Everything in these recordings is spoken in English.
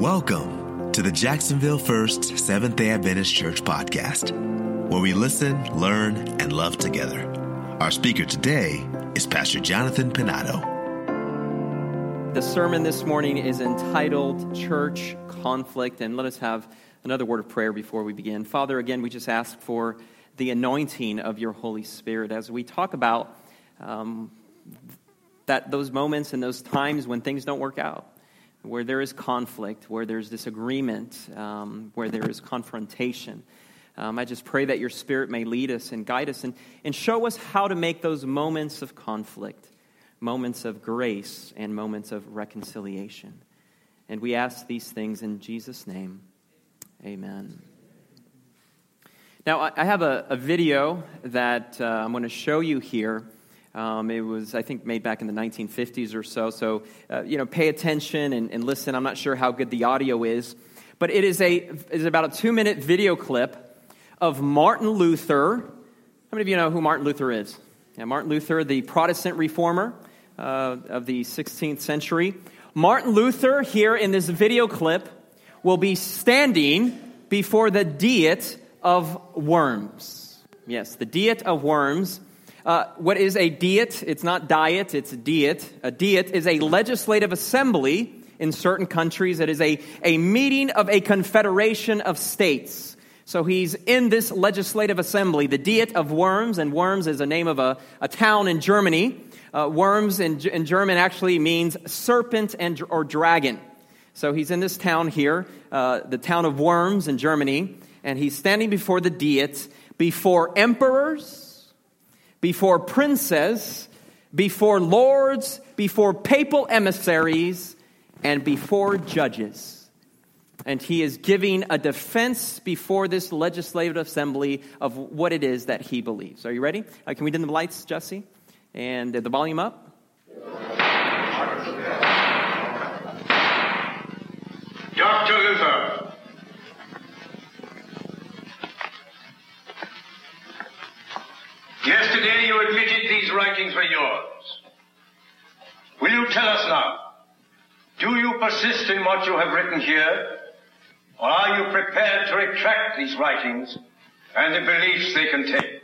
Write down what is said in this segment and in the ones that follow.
Welcome to the Jacksonville First Seventh day Adventist Church podcast, where we listen, learn, and love together. Our speaker today is Pastor Jonathan Pinado. The sermon this morning is entitled Church Conflict, and let us have another word of prayer before we begin. Father, again, we just ask for the anointing of your Holy Spirit as we talk about um, that those moments and those times when things don't work out where there is conflict, where there's disagreement, um, where there is confrontation. Um, I just pray that your Spirit may lead us and guide us and, and show us how to make those moments of conflict moments of grace and moments of reconciliation. And we ask these things in Jesus' name. Amen. Now, I have a, a video that uh, I'm going to show you here. Um, it was, I think, made back in the 1950s or so. So, uh, you know, pay attention and, and, listen. I'm not sure how good the audio is, but it is a is about a two minute video clip of Martin Luther. How many of you know who Martin Luther is? Yeah, Martin Luther, the Protestant reformer uh, of the 16th century. Martin Luther, here in this video clip, will be standing before the Diet of Worms. Yes, the Diet of Worms uh, what is a diet? It's not diet, it's a diet. A diet is a legislative assembly in certain countries. It is a, a meeting of a confederation of states. So he's in this legislative assembly, the Diet of Worms, and Worms is a name of a, a town in Germany. Uh, worms in, in German actually means serpent and, or dragon. So he's in this town here, uh, the town of Worms in Germany, and he's standing before the Diet, before emperors, before princes, before lords, before papal emissaries, and before judges. And he is giving a defense before this legislative assembly of what it is that he believes. Are you ready? Uh, can we dim the lights, Jesse? And the volume up? Dr. Luther, Yesterday you admitted these writings were yours. Will you tell us now, do you persist in what you have written here, or are you prepared to retract these writings and the beliefs they contain?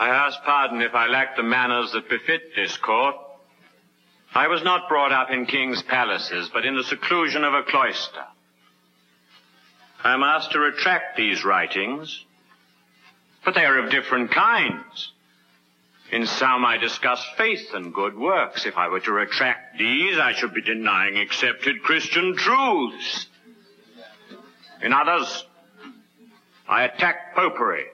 I ask pardon if I lack the manners that befit this court. I was not brought up in king's palaces, but in the seclusion of a cloister. I am asked to retract these writings, but they are of different kinds. In some I discuss faith and good works. If I were to retract these, I should be denying accepted Christian truths. In others, I attack popery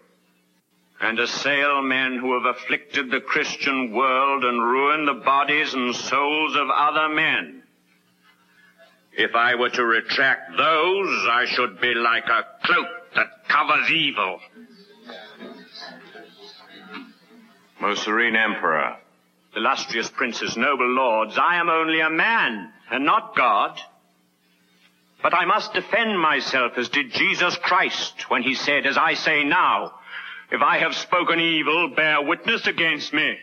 and assail men who have afflicted the Christian world and ruined the bodies and souls of other men. If I were to retract those, I should be like a cloak that covers evil. Most serene emperor, illustrious princes, noble lords, I am only a man and not God. But I must defend myself as did Jesus Christ when he said, as I say now, if I have spoken evil, bear witness against me.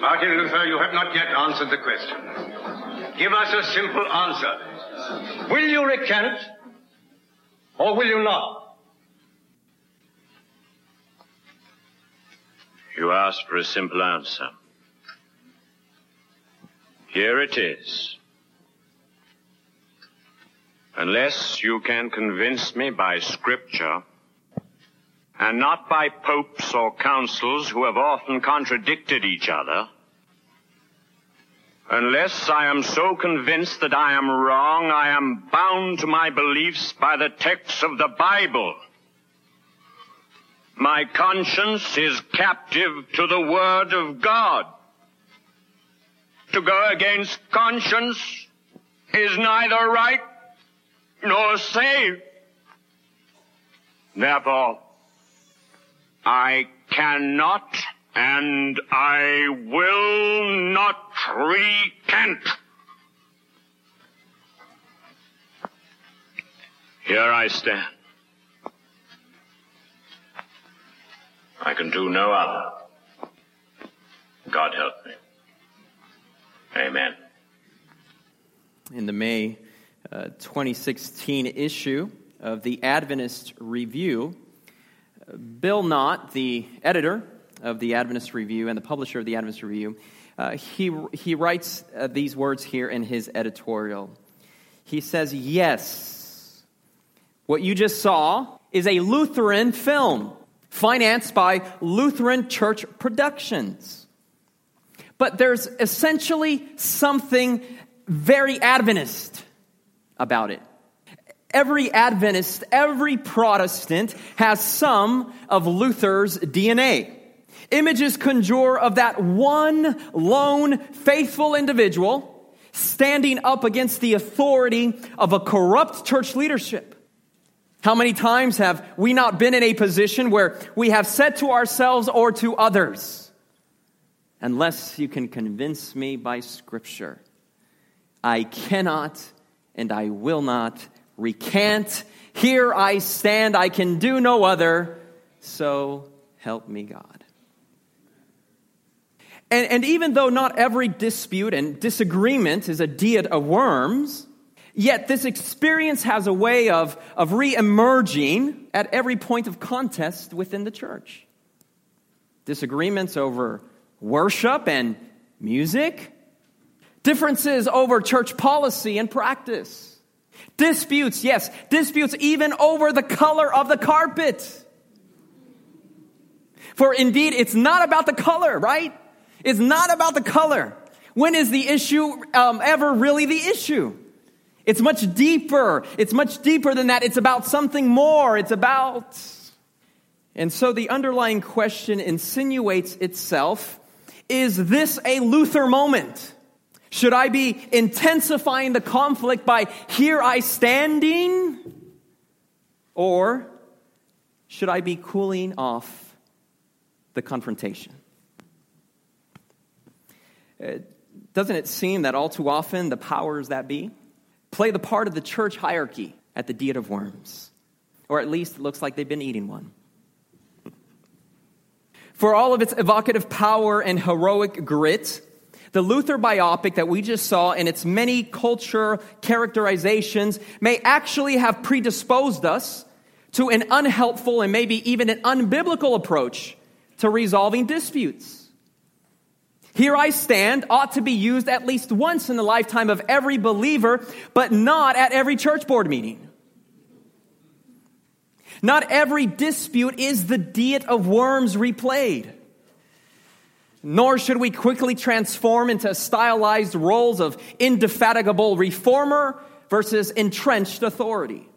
Martin Luther, you have not yet answered the question. Give us a simple answer. Will you recant or will you not? You asked for a simple answer. Here it is. Unless you can convince me by scripture, and not by popes or councils who have often contradicted each other, unless I am so convinced that I am wrong, I am bound to my beliefs by the texts of the Bible. My conscience is captive to the Word of God. To go against conscience is neither right nor safe. Therefore, I cannot and I will not recant. Here I stand. I can do no other. God help me. Amen. In the May uh, 2016 issue of the Adventist Review, Bill Knott, the editor of the Adventist Review and the publisher of the Adventist Review, uh, he, he writes uh, these words here in his editorial. He says, Yes, what you just saw is a Lutheran film financed by Lutheran Church Productions. But there's essentially something very Adventist about it. Every Adventist, every Protestant has some of Luther's DNA. Images conjure of that one lone faithful individual standing up against the authority of a corrupt church leadership. How many times have we not been in a position where we have said to ourselves or to others, unless you can convince me by Scripture, I cannot and I will not recant. Here I stand, I can do no other, so help me God. And, and even though not every dispute and disagreement is a diet of worms, yet this experience has a way of, of re emerging at every point of contest within the church. Disagreements over worship and music, differences over church policy and practice, disputes, yes, disputes even over the color of the carpet. For indeed, it's not about the color, right? It's not about the color. When is the issue um, ever really the issue? It's much deeper. It's much deeper than that. It's about something more. It's about. And so the underlying question insinuates itself Is this a Luther moment? Should I be intensifying the conflict by here I standing? Or should I be cooling off the confrontation? Uh, doesn't it seem that all too often the powers that be play the part of the church hierarchy at the Diet of Worms? Or at least it looks like they've been eating one. For all of its evocative power and heroic grit, the Luther biopic that we just saw in its many culture characterizations may actually have predisposed us to an unhelpful and maybe even an unbiblical approach to resolving disputes. Here I stand ought to be used at least once in the lifetime of every believer, but not at every church board meeting. Not every dispute is the diet of worms replayed. Nor should we quickly transform into stylized roles of indefatigable reformer versus entrenched authority.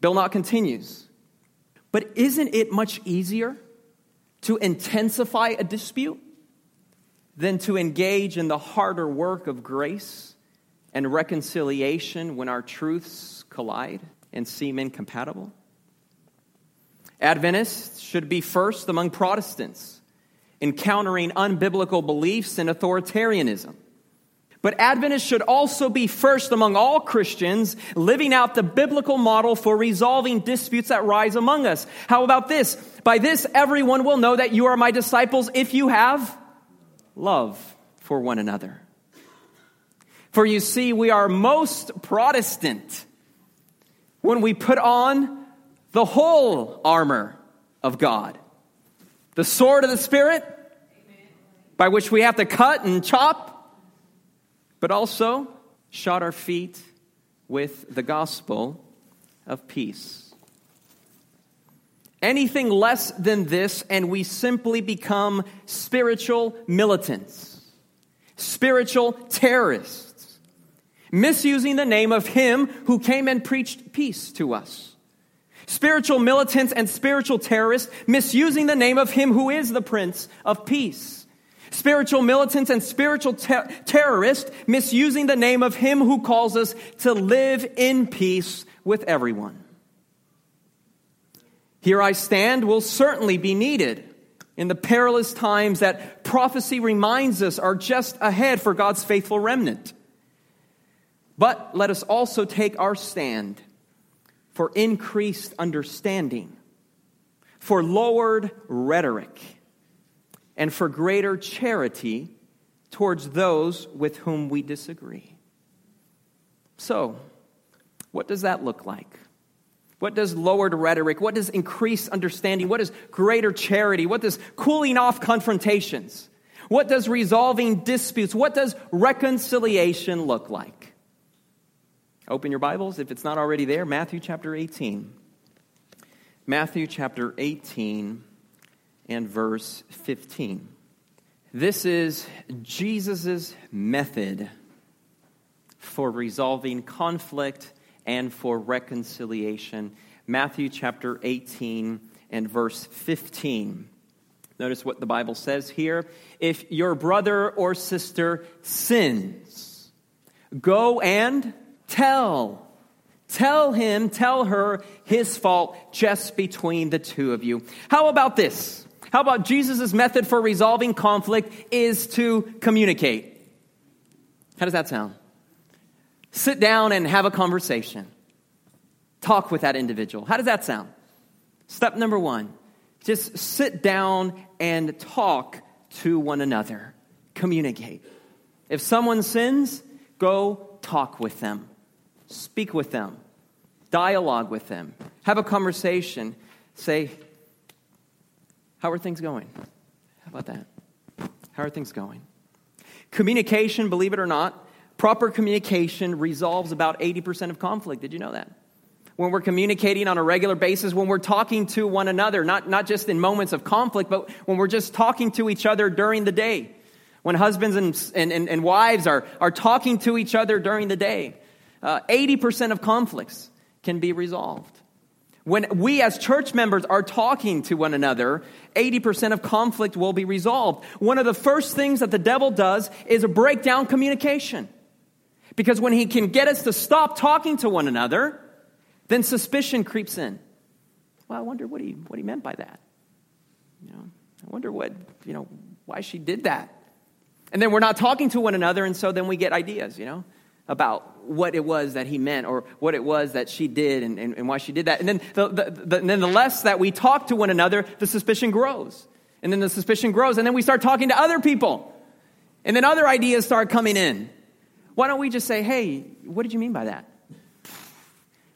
Bill Knott continues, but isn't it much easier to intensify a dispute than to engage in the harder work of grace and reconciliation when our truths collide and seem incompatible? Adventists should be first among Protestants, encountering unbiblical beliefs and authoritarianism. But Adventists should also be first among all Christians, living out the biblical model for resolving disputes that rise among us. How about this? By this, everyone will know that you are my disciples if you have love for one another. For you see, we are most Protestant when we put on the whole armor of God the sword of the Spirit, by which we have to cut and chop, but also shod our feet with the gospel of peace. Anything less than this, and we simply become spiritual militants, spiritual terrorists, misusing the name of Him who came and preached peace to us. Spiritual militants and spiritual terrorists misusing the name of Him who is the Prince of Peace. Spiritual militants and spiritual ter- terrorists misusing the name of Him who calls us to live in peace with everyone. Here I stand will certainly be needed in the perilous times that prophecy reminds us are just ahead for God's faithful remnant. But let us also take our stand for increased understanding, for lowered rhetoric, and for greater charity towards those with whom we disagree. So, what does that look like? What does lowered rhetoric? What does increased understanding? What does greater charity? What does cooling off confrontations? What does resolving disputes? What does reconciliation look like? Open your Bibles if it's not already there. Matthew chapter 18. Matthew chapter 18 and verse 15. This is Jesus' method for resolving conflict and for reconciliation. Matthew chapter 18 and verse 15. Notice what the Bible says here. If your brother or sister sins, go and tell. Tell him, tell her his fault just between the two of you. How about this? How about Jesus' method for resolving conflict is to communicate? How does that sound? Sit down and have a conversation. Talk with that individual. How does that sound? Step number one just sit down and talk to one another. Communicate. If someone sins, go talk with them, speak with them, dialogue with them, have a conversation. Say, How are things going? How about that? How are things going? Communication, believe it or not, Proper communication resolves about 80% of conflict. Did you know that? When we're communicating on a regular basis, when we're talking to one another, not, not just in moments of conflict, but when we're just talking to each other during the day. When husbands and, and, and, wives are, are talking to each other during the day, uh, 80% of conflicts can be resolved. When we as church members are talking to one another, 80% of conflict will be resolved. One of the first things that the devil does is break down communication. Because when he can get us to stop talking to one another, then suspicion creeps in. Well, I wonder what he, what he meant by that. You know, I wonder what, you know, why she did that. And then we're not talking to one another, and so then we get ideas, you know, about what it was that he meant or what it was that she did and, and, and why she did that. And then the, the, the, then the less that we talk to one another, the suspicion grows. And then the suspicion grows, and then we start talking to other people. And then other ideas start coming in. Why don't we just say, hey, what did you mean by that?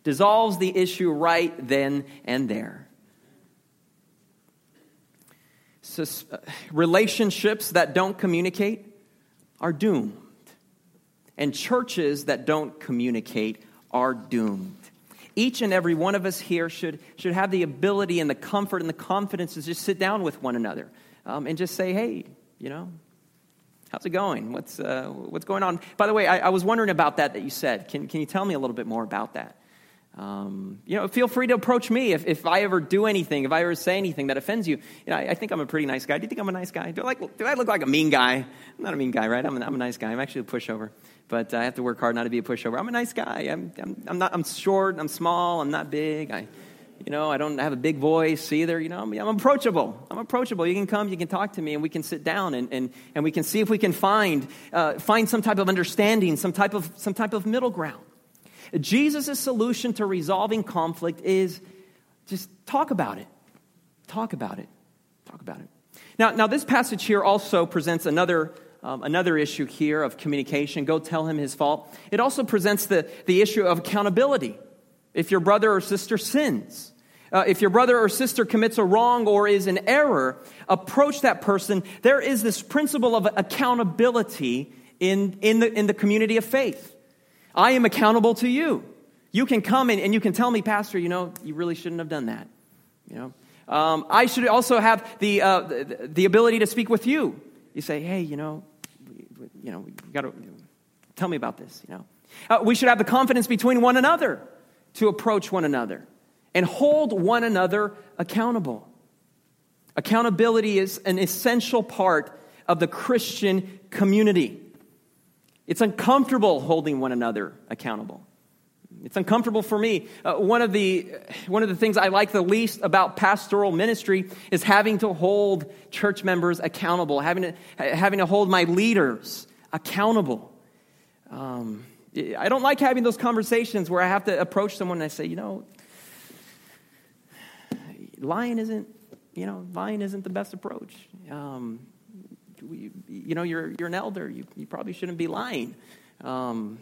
Dissolves the issue right then and there. So, uh, relationships that don't communicate are doomed. And churches that don't communicate are doomed. Each and every one of us here should, should have the ability and the comfort and the confidence to just sit down with one another um, and just say, hey, you know, How's it going? What's, uh, what's going on? By the way, I, I, was wondering about that that you said. Can, can you tell me a little bit more about that? Um, you know, feel free to approach me if, if I ever do anything, if I ever say anything that offends you. You know, I, I, think I'm a pretty nice guy. Do you think I'm a nice guy? Do I, like, do I look like a mean guy? I'm not a mean guy, right? I'm, a, I'm a nice guy. I'm actually a pushover, but I have to work hard not to be a pushover. I'm a nice guy. I'm, I'm, I'm not, I'm short, I'm small, I'm not big. I, you know, I don't have a big voice either. You know, I'm, I'm approachable. I'm approachable. You can come, you can talk to me, and we can sit down and, and, and we can see if we can find, uh, find some type of understanding, some type of, some type of middle ground. Jesus' solution to resolving conflict is just talk about it. Talk about it. Talk about it. Now, now this passage here also presents another, um, another issue here of communication. Go tell him his fault. It also presents the, the issue of accountability if your brother or sister sins. Uh, if your brother or sister commits a wrong or is in error, approach that person. There is this principle of accountability in, in, the, in the community of faith. I am accountable to you. You can come in and you can tell me, Pastor, you know, you really shouldn't have done that. You know, um, I should also have the, uh, the, the ability to speak with you. You say, hey, you know, you know, you got to tell me about this. You know, uh, we should have the confidence between one another to approach one another and hold one another accountable. Accountability is an essential part of the Christian community. It's uncomfortable holding one another accountable. It's uncomfortable for me. Uh, one, of the, one of the things I like the least about pastoral ministry is having to hold church members accountable, having to, having to hold my leaders accountable. Um, I don't like having those conversations where I have to approach someone and I say, you know, lying isn't, you know, lying isn't the best approach. Um, you, you, know, you're, you're an elder. You, you probably shouldn't be lying. Um,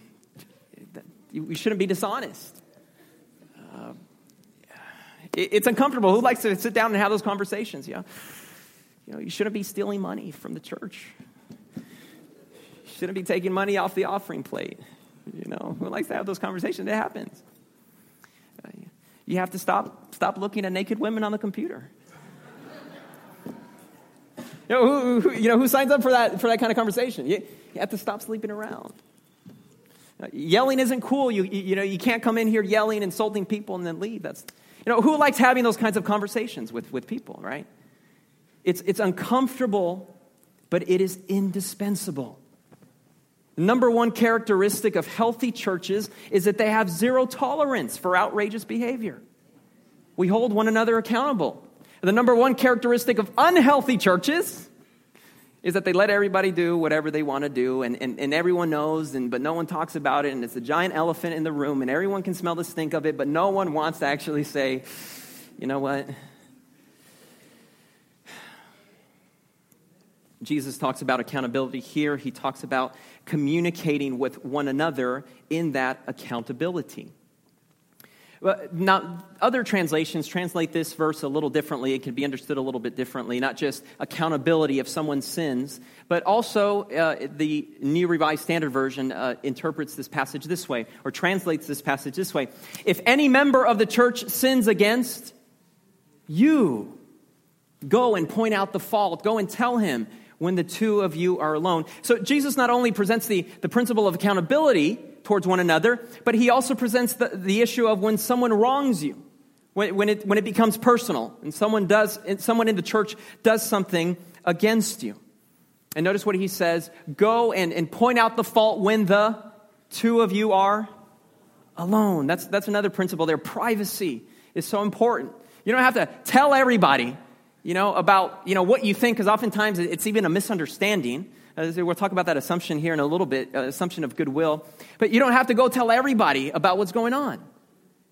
you, you, shouldn't be dishonest. Uh, it, it's uncomfortable. Who likes to sit down and have those conversations? Yeah. You know, you shouldn't be stealing money from the church. You shouldn't be taking money off the offering plate. You know, who likes to have those conversations? It happens. Uh, you have to stop, stop looking at naked women on the computer. You know, who, who, you know, who signs up for that, for that kind of conversation? You, you have to stop sleeping around. Yelling isn't cool. You, you, you, know, you can't come in here yelling, insulting people, and then leave. That's, you know, who likes having those kinds of conversations with, with people, right? It's, it's uncomfortable, but it is indispensable. The number one characteristic of healthy churches is that they have zero tolerance for outrageous behavior. We hold one another accountable. The number one characteristic of unhealthy churches is that they let everybody do whatever they want to do, and, and, and everyone knows, and, but no one talks about it, and it's a giant elephant in the room, and everyone can smell the stink of it, but no one wants to actually say, you know what? Jesus talks about accountability here. He talks about communicating with one another in that accountability. Now, other translations translate this verse a little differently. It can be understood a little bit differently, not just accountability of someone's sins, but also uh, the New Revised Standard Version uh, interprets this passage this way, or translates this passage this way. If any member of the church sins against you, go and point out the fault, go and tell him when the two of you are alone. So Jesus not only presents the, the principle of accountability, towards one another, but he also presents the, the issue of when someone wrongs you, when, when, it, when it becomes personal, and someone, does, someone in the church does something against you. And notice what he says go and, and point out the fault when the two of you are alone. That's, that's another principle there. Privacy is so important. You don't have to tell everybody, you know, about, you know, what you think, because oftentimes it's even a misunderstanding. Uh, we'll talk about that assumption here in a little bit, uh, assumption of goodwill. But you don't have to go tell everybody about what's going on.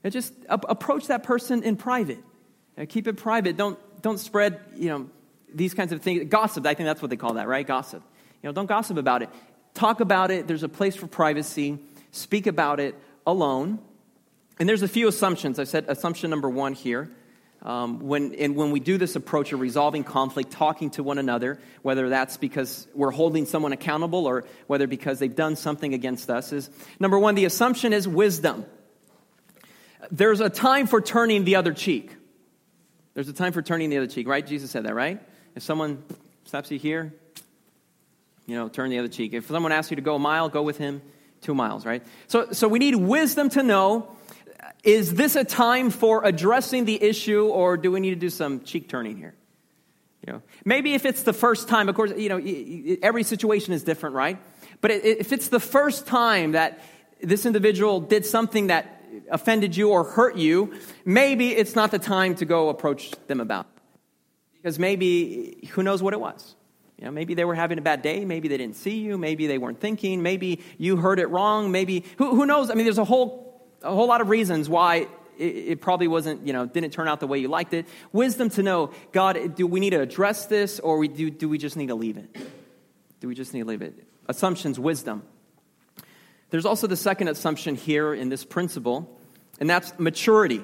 just approach that person in private. Uh, keep it private. Don't, don't spread, you know, these kinds of things. Gossip, I think that's what they call that, right? Gossip. You know, don't gossip about it. Talk about it. There's a place for privacy. Speak about it alone. And there's a few assumptions. I said assumption number one here. Um, when, and when we do this approach of resolving conflict, talking to one another, whether that's because we're holding someone accountable or whether because they've done something against us, is number one, the assumption is wisdom. There's a time for turning the other cheek. There's a time for turning the other cheek, right? Jesus said that, right? If someone slaps you here, you know, turn the other cheek. If someone asks you to go a mile, go with him two miles, right? So, so we need wisdom to know is this a time for addressing the issue, or do we need to do some cheek turning here? You know, maybe if it's the first time, of course, you know, every situation is different, right? But if it's the first time that this individual did something that offended you or hurt you, maybe it's not the time to go approach them about. Because maybe, who knows what it was? You know, maybe they were having a bad day. Maybe they didn't see you. Maybe they weren't thinking. Maybe you heard it wrong. Maybe, who, who knows? I mean, there's a whole a whole lot of reasons why it, probably wasn't, you know, didn't turn out the way you liked it. Wisdom to know, God, do we need to address this or we do, do we just need to leave it? Do we just need to leave it? Assumptions, wisdom. There's also the second assumption here in this principle, and that's maturity.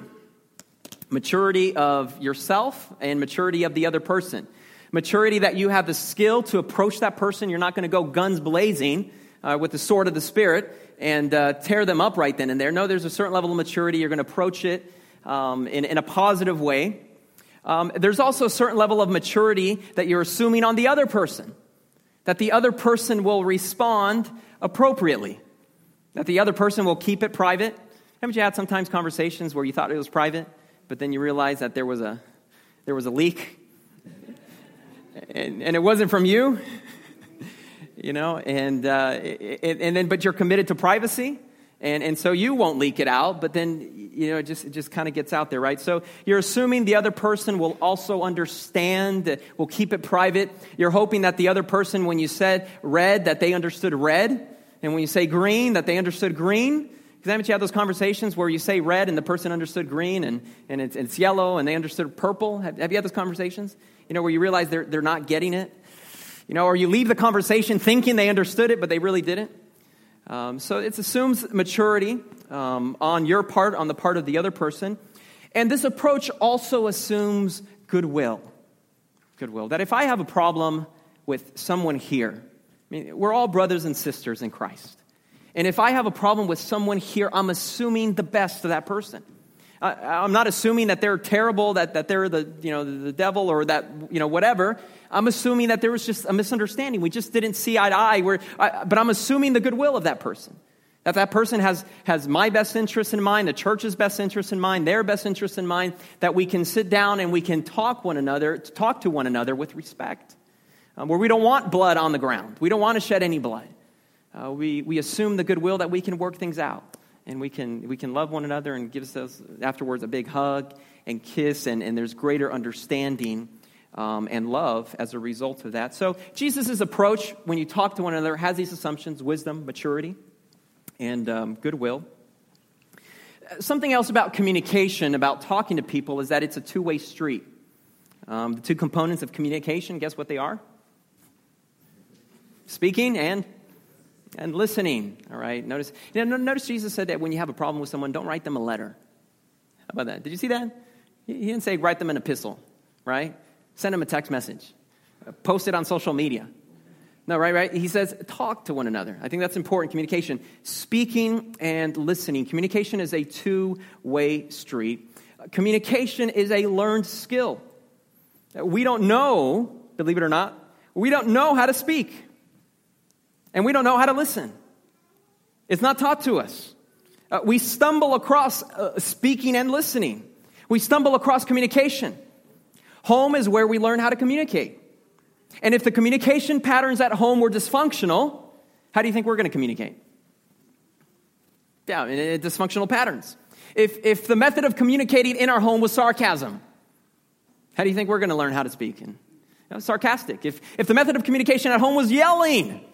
Maturity of yourself and maturity of the other person. Maturity that you have the skill to approach that person. You're not going to go guns blazing uh, with the sword of the Spirit and uh, tear them up right then and there. No, there's a certain level of maturity. You're going to approach it um, in, in, a positive way. Um, there's also a certain level of maturity that you're assuming on the other person, that the other person will respond appropriately, that the other person will keep it private. Haven't you had sometimes conversations where you thought it was private, but then you realize that there was a, there was a leak? and, and it wasn't from you? You know, and, uh, and then, but you're committed to privacy. And, and so you won't leak it out, but then, you know, it just, it just kind of gets out there, right? So you're assuming the other person will also understand, will keep it private. You're hoping that the other person, when you said red, that they understood red. And when you say green, that they understood green. Because haven't you had those conversations where you say red and the person understood green and, and it's, it's yellow and they understood purple? Have, have you had those conversations? You know, where you realize they're, they're not getting it? You know, or you leave the conversation thinking they understood it, but they really didn't? Um, so it assumes maturity um, on your part, on the part of the other person. And this approach also assumes goodwill. Goodwill. That if I have a problem with someone here, I mean, we're all brothers and sisters in Christ. And if I have a problem with someone here, I'm assuming the best of that person. I'm not assuming that they're terrible, that, that they're the, you know, the devil or that, you know, whatever. I'm assuming that there was just a misunderstanding. We just didn't see eye to eye. I, but I'm assuming the goodwill of that person. That that person has, has my best interest in mind, the church's best interest in mind, their best interest in mind, that we can sit down and we can talk one another, talk to one another with respect. Um, where we don't want blood on the ground. We don't want to shed any blood. Uh, we, we assume the goodwill that we can work things out and we can, we can love one another and give us afterwards a big hug and kiss, and, and there's greater understanding um, and love as a result of that. So, Jesus' approach when you talk to one another has these assumptions wisdom, maturity, and um, goodwill. Something else about communication, about talking to people, is that it's a two way street. Um, the two components of communication, guess what they are? Speaking and and listening. All right. Notice, you know, notice Jesus said that when you have a problem with someone, don't write them a letter. How about that? Did you see that? He didn't say write them an epistle, right? Send them a text message, uh, post it on social media. No, right, right? He says talk to one another. I think that's important. Communication, speaking and listening. Communication is a two way street. Communication is a learned skill. We don't know, believe it or not, we don't know how to speak and we don't know how to listen. It's not taught to us. Uh, we stumble across uh, speaking and listening. We stumble across communication. Home is where we learn how to communicate. And if the communication patterns at home were dysfunctional, how do you think we're going to communicate? Yeah, dysfunctional patterns. If, if the method of communicating in our home was sarcasm, how do you think we're going to learn how to speak? And, you know, sarcastic. If, if the method of communication at home was yelling,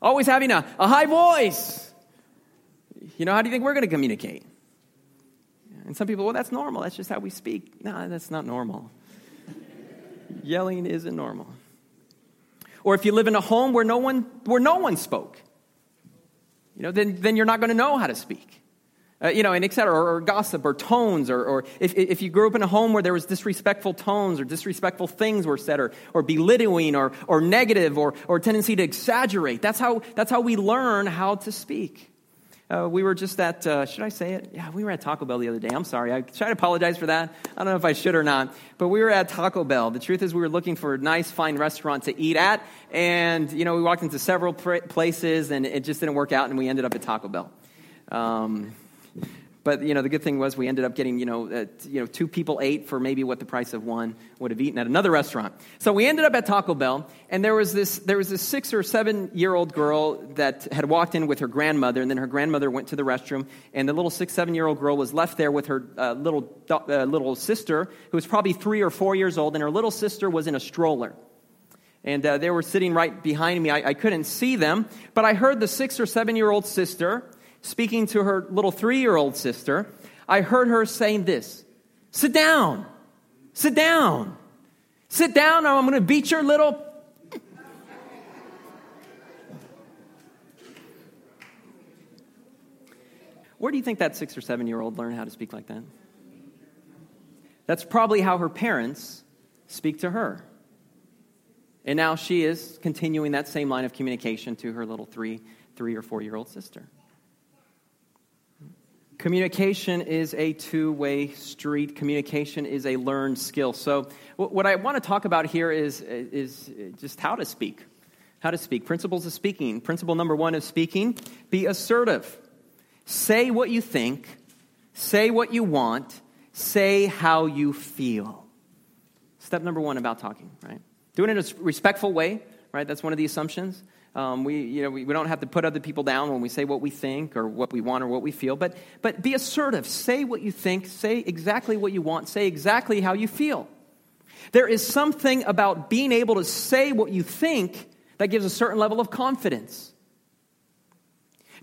always having a, a high voice. You know, how do you think we're going to communicate? And some people, well, that's normal. That's just how we speak. No, that's not normal. Yelling isn't normal. Or if you live in a home where no one, where no one spoke, you know, then, then you're not going to know how to speak uh, you know, and et cetera, or, or gossip or tones, or, or if, if you grew up in a home where there was disrespectful tones or disrespectful things were said, or, or belittling or, or negative or, or tendency to exaggerate, that's how, that's how we learn how to speak. Uh, we were just at, uh, should I say it? Yeah, we were at Taco Bell the other day. I'm sorry. I try to apologize for that. I don't know if I should or not. But we were at Taco Bell. The truth is, we were looking for a nice, fine restaurant to eat at. And, you know, we walked into several places and it just didn't work out, and we ended up at Taco Bell. Um, but you know, the good thing was we ended up getting you know, uh, you know, two people ate for maybe what the price of one would have eaten at another restaurant. So we ended up at Taco Bell, and there was this there was this six or seven year old girl that had walked in with her grandmother, and then her grandmother went to the restroom, and the little six seven year old girl was left there with her uh, little uh, little sister, who was probably three or four years old, and her little sister was in a stroller. And uh, they were sitting right behind me. I, I couldn't see them, but I heard the six or seven year old sister speaking to her little three year old sister, I heard her saying this Sit down, sit down, sit down, or I'm going to beat your little. Where do you think that six or seven year old learned how to speak like that? That's probably how her parents speak to her. And now she is continuing that same line of communication to her little three, three or four year old sister. Communication is a two way street. Communication is a learned skill. So, what I want to talk about here is, is just how to speak. How to speak. Principles of speaking. Principle number one of speaking be assertive. Say what you think, say what you want, say how you feel. Step number one about talking, right? Do it in a respectful way, right? That's one of the assumptions. Um, we, you know, we, we don't have to put other people down when we say what we think or what we want or what we feel, but, but be assertive. Say what you think, say exactly what you want, say exactly how you feel. There is something about being able to say what you think that gives a certain level of confidence.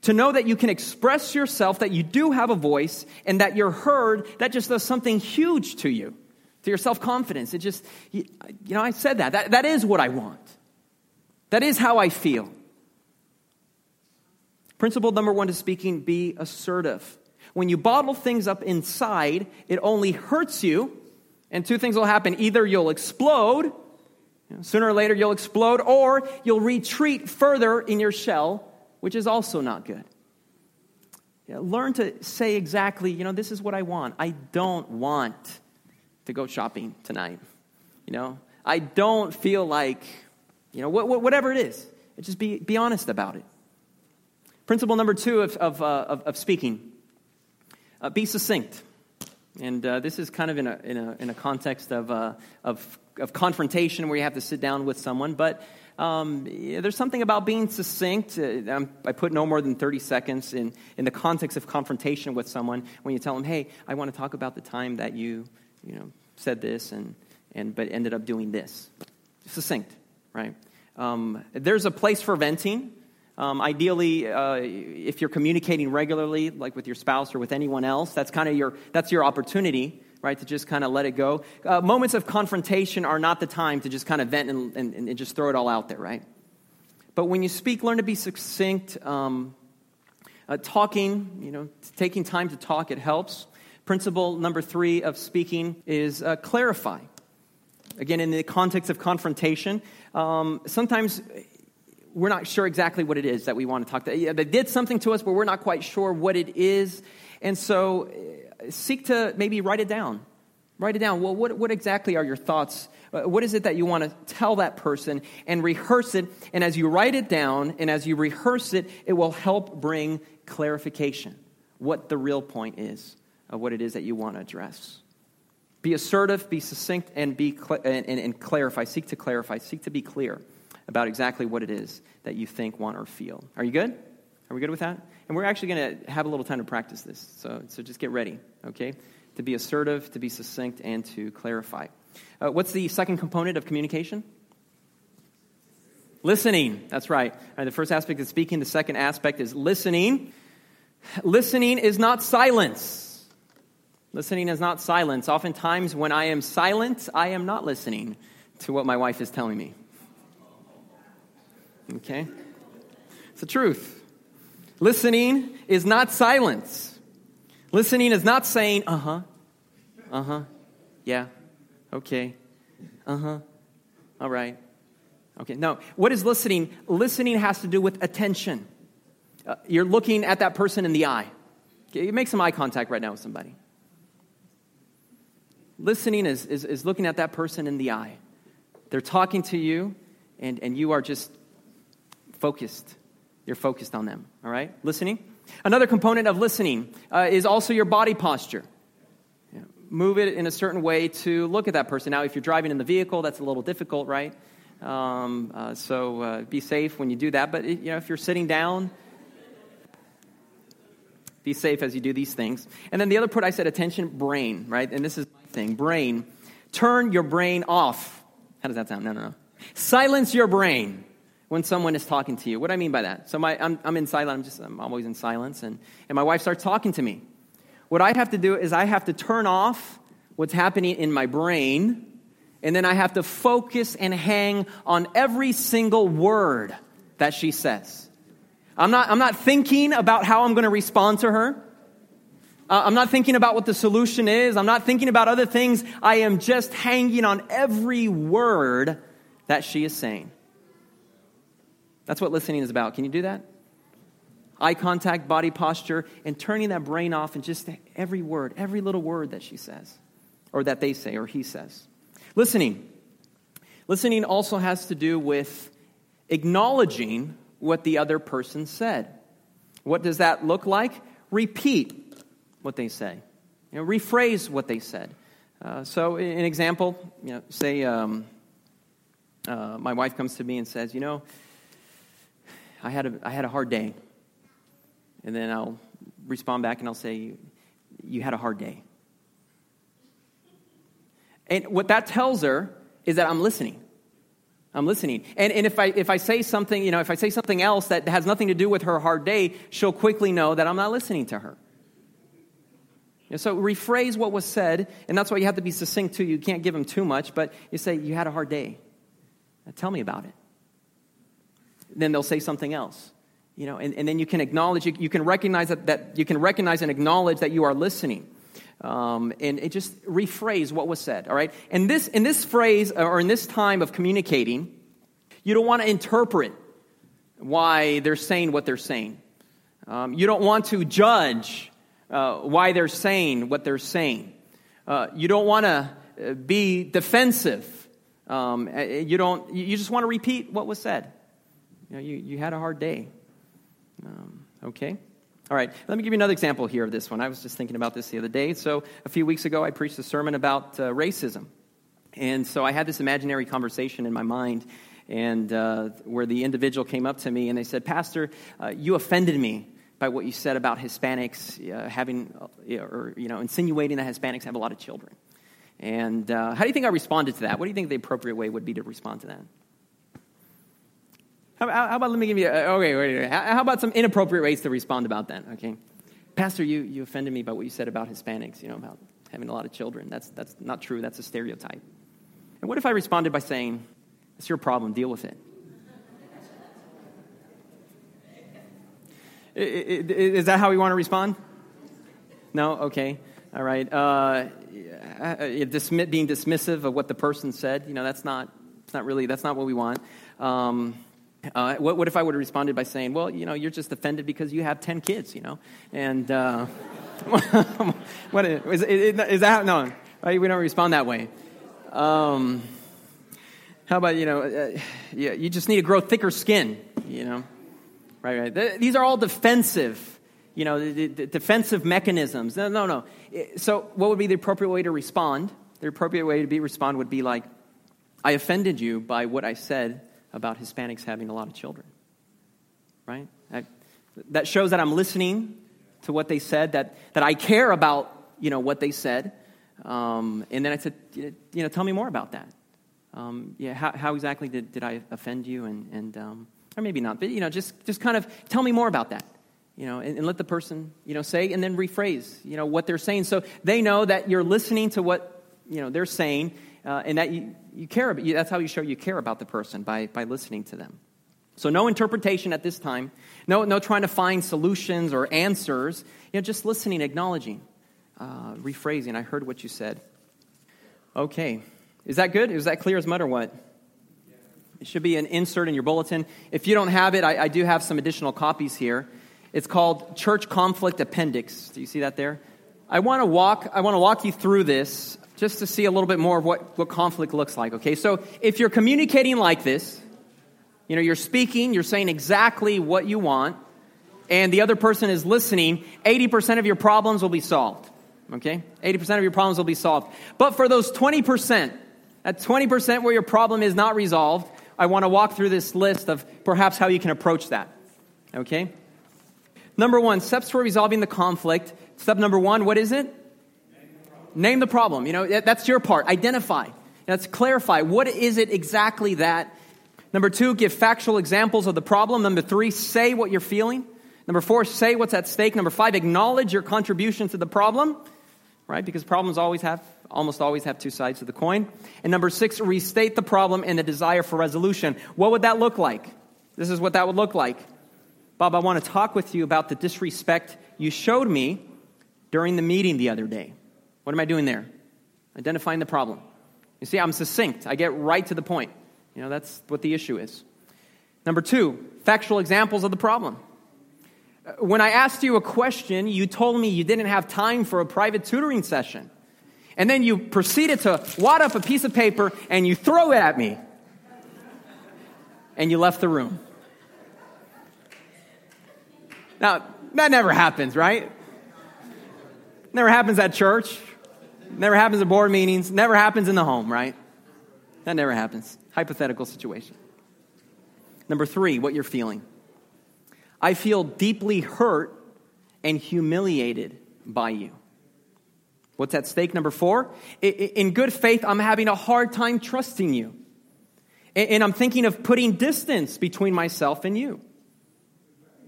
To know that you can express yourself, that you do have a voice, and that you're heard, that just does something huge to you, to your self confidence. It just, you, you know, I said that. that. That is what I want. That is how I feel. Principle number one to speaking be assertive. When you bottle things up inside, it only hurts you, and two things will happen. Either you'll explode, sooner or later you'll explode, or you'll retreat further in your shell, which is also not good. learn to say exactly, you know, this is what I want. I don't want to go shopping tonight. You know, I don't feel like, you know, whatever it is. Just be, be honest about it. Principle number two of, of, uh, of, of speaking uh, be succinct. And uh, this is kind of in a, in a, in a context of, uh, of, of confrontation where you have to sit down with someone. But um, there's something about being succinct. Uh, I put no more than 30 seconds in, in the context of confrontation with someone when you tell them, hey, I want to talk about the time that you, you know, said this and, and, but ended up doing this. Succinct, right? Um, there's a place for venting. Um, ideally, uh, if you're communicating regularly, like with your spouse or with anyone else, that's kind of your that's your opportunity, right? To just kind of let it go. Uh, moments of confrontation are not the time to just kind of vent and, and, and, just throw it all out there, right? But when you speak, learn to be succinct. Um, uh, talking, you know, taking time to talk, it helps. Principle number three of speaking is uh, clarify. Again, in the context of confrontation, um, sometimes we're not sure exactly what it is that we want to talk to. Yeah, they did something to us, but we're not quite sure what it is. And so uh, seek to maybe write it down. Write it down. Well, what, what exactly are your thoughts? Uh, what is it that you want to tell that person? And rehearse it. And as you write it down and as you rehearse it, it will help bring clarification. What the real point is of what it is that you want to address. Be assertive, be succinct, and, be cl- and, and, and clarify. Seek to clarify. Seek to be clear about exactly what it is that you think, want, or feel. Are you good? Are we good with that? And we're actually going to have a little time to practice this. So, so just get ready, okay? To be assertive, to be succinct, and to clarify. Uh, what's the second component of communication? Listening. That's right. right. The first aspect is speaking, the second aspect is listening. Listening is not silence. Listening is not silence. Oftentimes, when I am silent, I am not listening to what my wife is telling me. Okay? It's the truth. Listening is not silence. Listening is not saying, uh huh, uh huh, yeah, okay, uh huh, all right. Okay, no. What is listening? Listening has to do with attention. Uh, you're looking at that person in the eye. Okay, you make some eye contact right now with somebody. Listening is, is, is looking at that person in the eye. They're talking to you, and, and you are just focused. You're focused on them, all right? Listening. Another component of listening uh, is also your body posture. move it in a certain way to look at that person. Now, if you're driving in the vehicle, that's a little difficult, right? Um, uh, so uh, be safe when you do that. But you know, if you're sitting down, be safe as you do these things. And then the other part I said, attention, brain, right? And this is thing, brain. Turn your brain off. How does that sound? No, no, no. Silence your brain when someone is talking to you. What do I mean by that? So my, I'm, I'm in silence. I'm just I'm always in silence, and, and my wife starts talking to me. What I have to do is I have to turn off what's happening in my brain, and then I have to focus and hang on every single word that she says. I'm not, I'm not thinking about how I'm going to respond to her. Uh, I'm not thinking about what the solution is. I'm not thinking about other things. I am just hanging on every word that she is saying. That's what listening is about. Can you do that? Eye contact, body posture, and turning that brain off and just every word, every little word that she says, or that they say, or he says. Listening. Listening also has to do with acknowledging what the other person said. What does that look like? Repeat what they say. You know, rephrase what they said. Uh, so, an example, you know, say um, uh, my wife comes to me and says, you know, I had a, I had a hard day. And then I'll respond back and I'll say, You had a hard day. And what that tells her is that I'm listening. I'm listening. And, and if, I, if I say something, you know, if I say something else that has nothing to do with her hard day, she'll quickly know that I'm not listening to her. So rephrase what was said, and that's why you have to be succinct too. You can't give them too much, but you say, You had a hard day. Now tell me about it. Then they'll say something else. You know, and, and then you can acknowledge, you, you can recognize that, that you can recognize and acknowledge that you are listening. Um, and it just rephrase what was said, all right? And this, in this phrase, or in this time of communicating, you don't want to interpret why they're saying what they're saying. Um, you don't want to judge uh, why they're saying what they're saying. Uh, you don't want to uh, be defensive. Um, you, don't, you just want to repeat what was said. You, know, you, you had a hard day. Um, okay? All right, let me give you another example here of this one. I was just thinking about this the other day. So, a few weeks ago, I preached a sermon about uh, racism. And so I had this imaginary conversation in my mind, and uh, where the individual came up to me and they said, Pastor, uh, you offended me by what you said about Hispanics uh, having, uh, or, you know, insinuating that Hispanics have a lot of children. And uh, how do you think I responded to that? What do you think the appropriate way would be to respond to that? How, how, about, let me give you, a, okay, wait, wait, how about some inappropriate ways to respond about that, okay? Pastor, you, you offended me by what you said about Hispanics, you know, about having a lot of children. That's, that's not true. That's a stereotype. And what if I responded by saying, it's your problem, deal with it? Is that how we want to respond? No? Okay. All right. Uh, being dismissive of what the person said, you know, that's not, it's not really, that's not what we want. Um, uh, what, what, if I would have responded by saying, well, you know, you're just offended because you have 10 kids, you know? And uh, what is, is, is, that? No, right? we don't respond that way. Um, how about, you know, uh, yeah, you just need to grow thicker skin, you know? Right, right. These are all defensive, you know, the, the defensive mechanisms. No, no, no. So what would be the appropriate way to respond? The appropriate way to be respond would be like, I offended you by what I said about Hispanics having a lot of children. Right? I, that shows that I'm listening to what they said, that, that I care about, you know, what they said. Um, and then I said, you know, tell me more about that. Um, yeah, how, how, exactly did, did I offend you? And, and um, or maybe not, but, you know, just, just kind of tell me more about that. You know, and, and let the person, you know, say and then rephrase, you know, what they're saying. So they know that you're listening to what, you know, they're saying uh, and that you, you care about, that's how you show you care about the person, by, by listening to them. So no interpretation at this time, no, no trying to find solutions or answers, you know, just listening, acknowledging, uh, rephrasing. I heard what you said. Okay. Is that good? Is that clear as mud or what? It should be an insert in your bulletin. If you don't have it, I, I do have some additional copies here. It's called Church Conflict Appendix. Do you see that there? I want to walk. I want to walk you through this just to see a little bit more of what, what conflict looks like, okay? So if you're communicating like this, you know, you're speaking, you're saying exactly what you want, and the other person is listening, 80% of your problems will be solved, okay? 80% of your problems will be solved. But for those 20%, at 20% where your problem is not resolved, I want to walk through this list of perhaps how you can approach that, okay? Number one, steps for resolving the conflict. Step number one, what is it? Name the problem. You know, that's your part. Identify. Let's clarify. What is it exactly that? Number two, give factual examples of the problem. Number three, say what you're feeling. Number four, say what's at stake. Number five, acknowledge your contribution to the problem, right? Because problems always have, almost always have two sides to the coin. And number six, restate the problem and the desire for resolution. What would that look like? This is what that would look like. Bob, I want to talk with you about the disrespect you showed me during the meeting the other day. What am I doing there? Identifying the problem. You see, I'm succinct. I get right to the point. You know, that's what the issue is. Number two, factual examples of the problem. When I asked you a question, you told me you didn't have time for a private tutoring session. And then you proceeded to wad up a piece of paper and you throw it at me. And you left the room. Now, that never happens, right? Never happens at church. Never happens at board meetings. Never happens in the home, right? That never happens. Hypothetical situation. Number three, what you're feeling. I feel deeply hurt and humiliated by you. What's at stake? Number four, in good faith, I'm having a hard time trusting you. And, I'm thinking of putting distance between myself and you.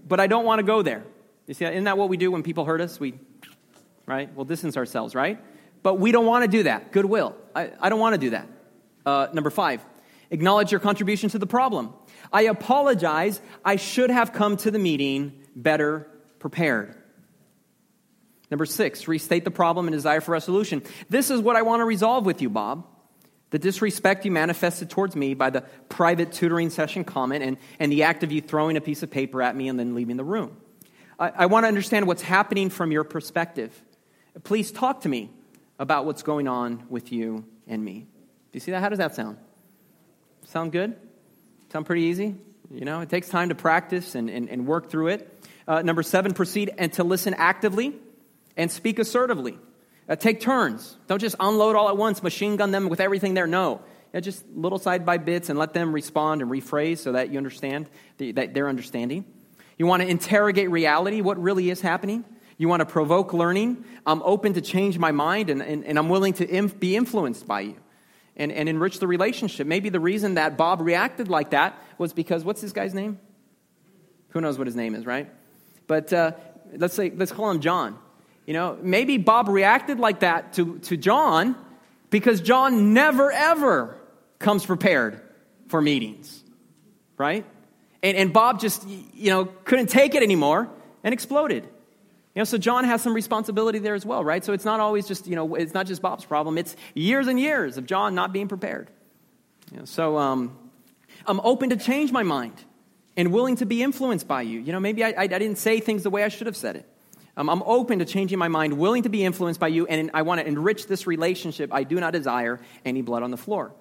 But I don't want to go there. You see, isn't that what we do when people hurt us? We, right? We'll distance ourselves, right? But we don't want to do that. Goodwill. I, I don't want to do that. Uh, number five, acknowledge your contribution to the problem. I apologize. I should have come to the meeting better prepared. Number six, restate the problem and desire for resolution. This is what I want to resolve with you, Bob. The disrespect you manifested towards me by the private tutoring session comment and, and the act of you throwing a piece of paper at me and then leaving the room. I, I want to understand what's happening from your perspective. Please talk to me about what's going on with you and me. Do you see that? How does that sound? Sound good? Sound pretty easy? You know, it takes time to practice and, and, and work through it. Uh, number seven, proceed and to listen actively and speak assertively. Uh, take turns. Don't just unload all at once, machine gun them with everything there. No. Yeah, just little side by bits and let them respond and rephrase so that you understand, the, that they're understanding. You want to interrogate reality, what really is happening. You want to provoke learning. I'm open to change my mind and, and, and I'm willing to inf- be influenced by you and, and enrich the relationship. Maybe the reason that Bob reacted like that was because, what's this guy's name? Who knows what his name is, right? But uh, let's say, let's call him John. You know, maybe Bob reacted like that to, to John because John never, ever comes prepared for meetings, right? And, and Bob just, you know, couldn't take it anymore and exploded. Know, so John has some responsibility there as well, right? So it's not always just, you know, it's not just Bob's problem. It's years and years of John not being prepared. You know, so um, I'm open to change my mind and willing to be influenced by you. You know, maybe I, I, I didn't say things the way I should have said it. Um, I'm open to changing my mind, willing to be influenced by you, and I want to enrich this relationship. I do not desire any blood on the floor.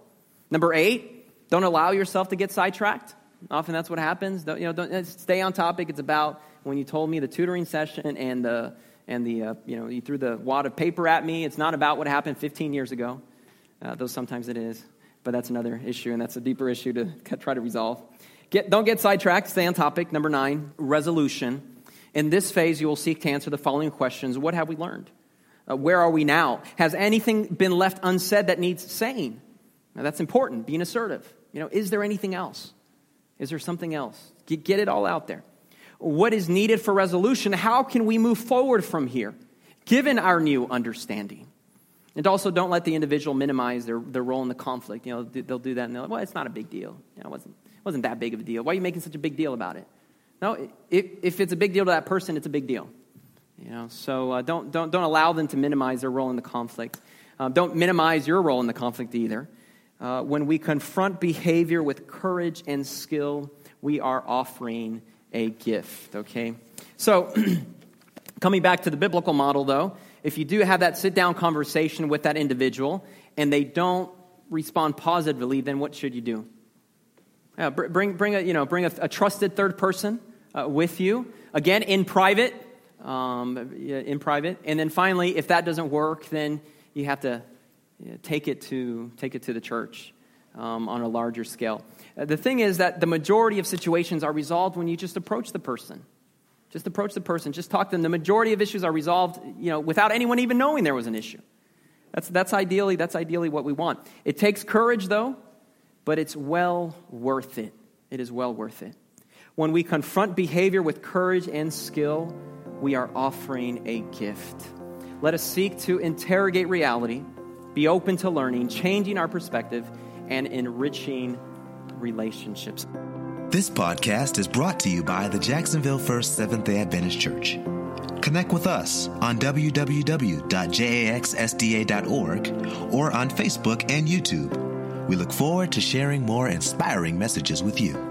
Number eight, don't allow yourself to get sidetracked. Often that's what happens. Don't, you know, don't, stay on topic. It's about when you told me the tutoring session and the, and the uh, you know, you threw the wad of paper at me. It's not about what happened 15 years ago, uh, though sometimes it is. But that's another issue, and that's a deeper issue to try to resolve. Get, don't get sidetracked. Stay on topic. Number nine, resolution. In this phase, you will seek to answer the following questions What have we learned? Uh, where are we now? Has anything been left unsaid that needs saying? Now, that's important, being assertive. You know, is there anything else? Is there something else? Get, it all out there. What is needed for resolution? How can we move forward from here, given our new understanding? And also, don't let the individual minimize their, their role in the conflict. You know, they'll do that and they're like, well, it's not a big deal. You know, it wasn't, it wasn't that big of a deal. Why are you making such a big deal about it? No, if, if it's a big deal to that person, it's a big deal. You know, so uh, don't, don't, don't allow them to minimize their role in the conflict. Uh, don't minimize your role in the conflict either. Uh, when we confront behavior with courage and skill, we are offering a gift, okay? So, coming back to the biblical model, though, if you do have that sit down conversation with that individual and they don't respond positively, then what should you do? Yeah, bring, bring, a, you know, bring a, a trusted third person uh, with you. Again, in private. Um, in private. And then finally, if that doesn't work, then you have to take, it to, take it to the church um, on a larger scale. Uh, the thing is that the majority of situations are resolved when you just approach the person. Just approach the person, just talk to them. The majority of issues are resolved, you know, without anyone even knowing there was an issue. That's, that's, ideally, that's ideally what we want. It takes courage, though, but it's well worth it. It is well worth it. When we confront behavior with courage and skill, we are offering a gift. Let us seek to interrogate reality, be open to learning, changing our perspective, and enriching relationships. This podcast is brought to you by the Jacksonville First Seventh day Adventist Church. Connect with us on www.jaxsda.org or on Facebook and YouTube. We look forward to sharing more inspiring messages with you.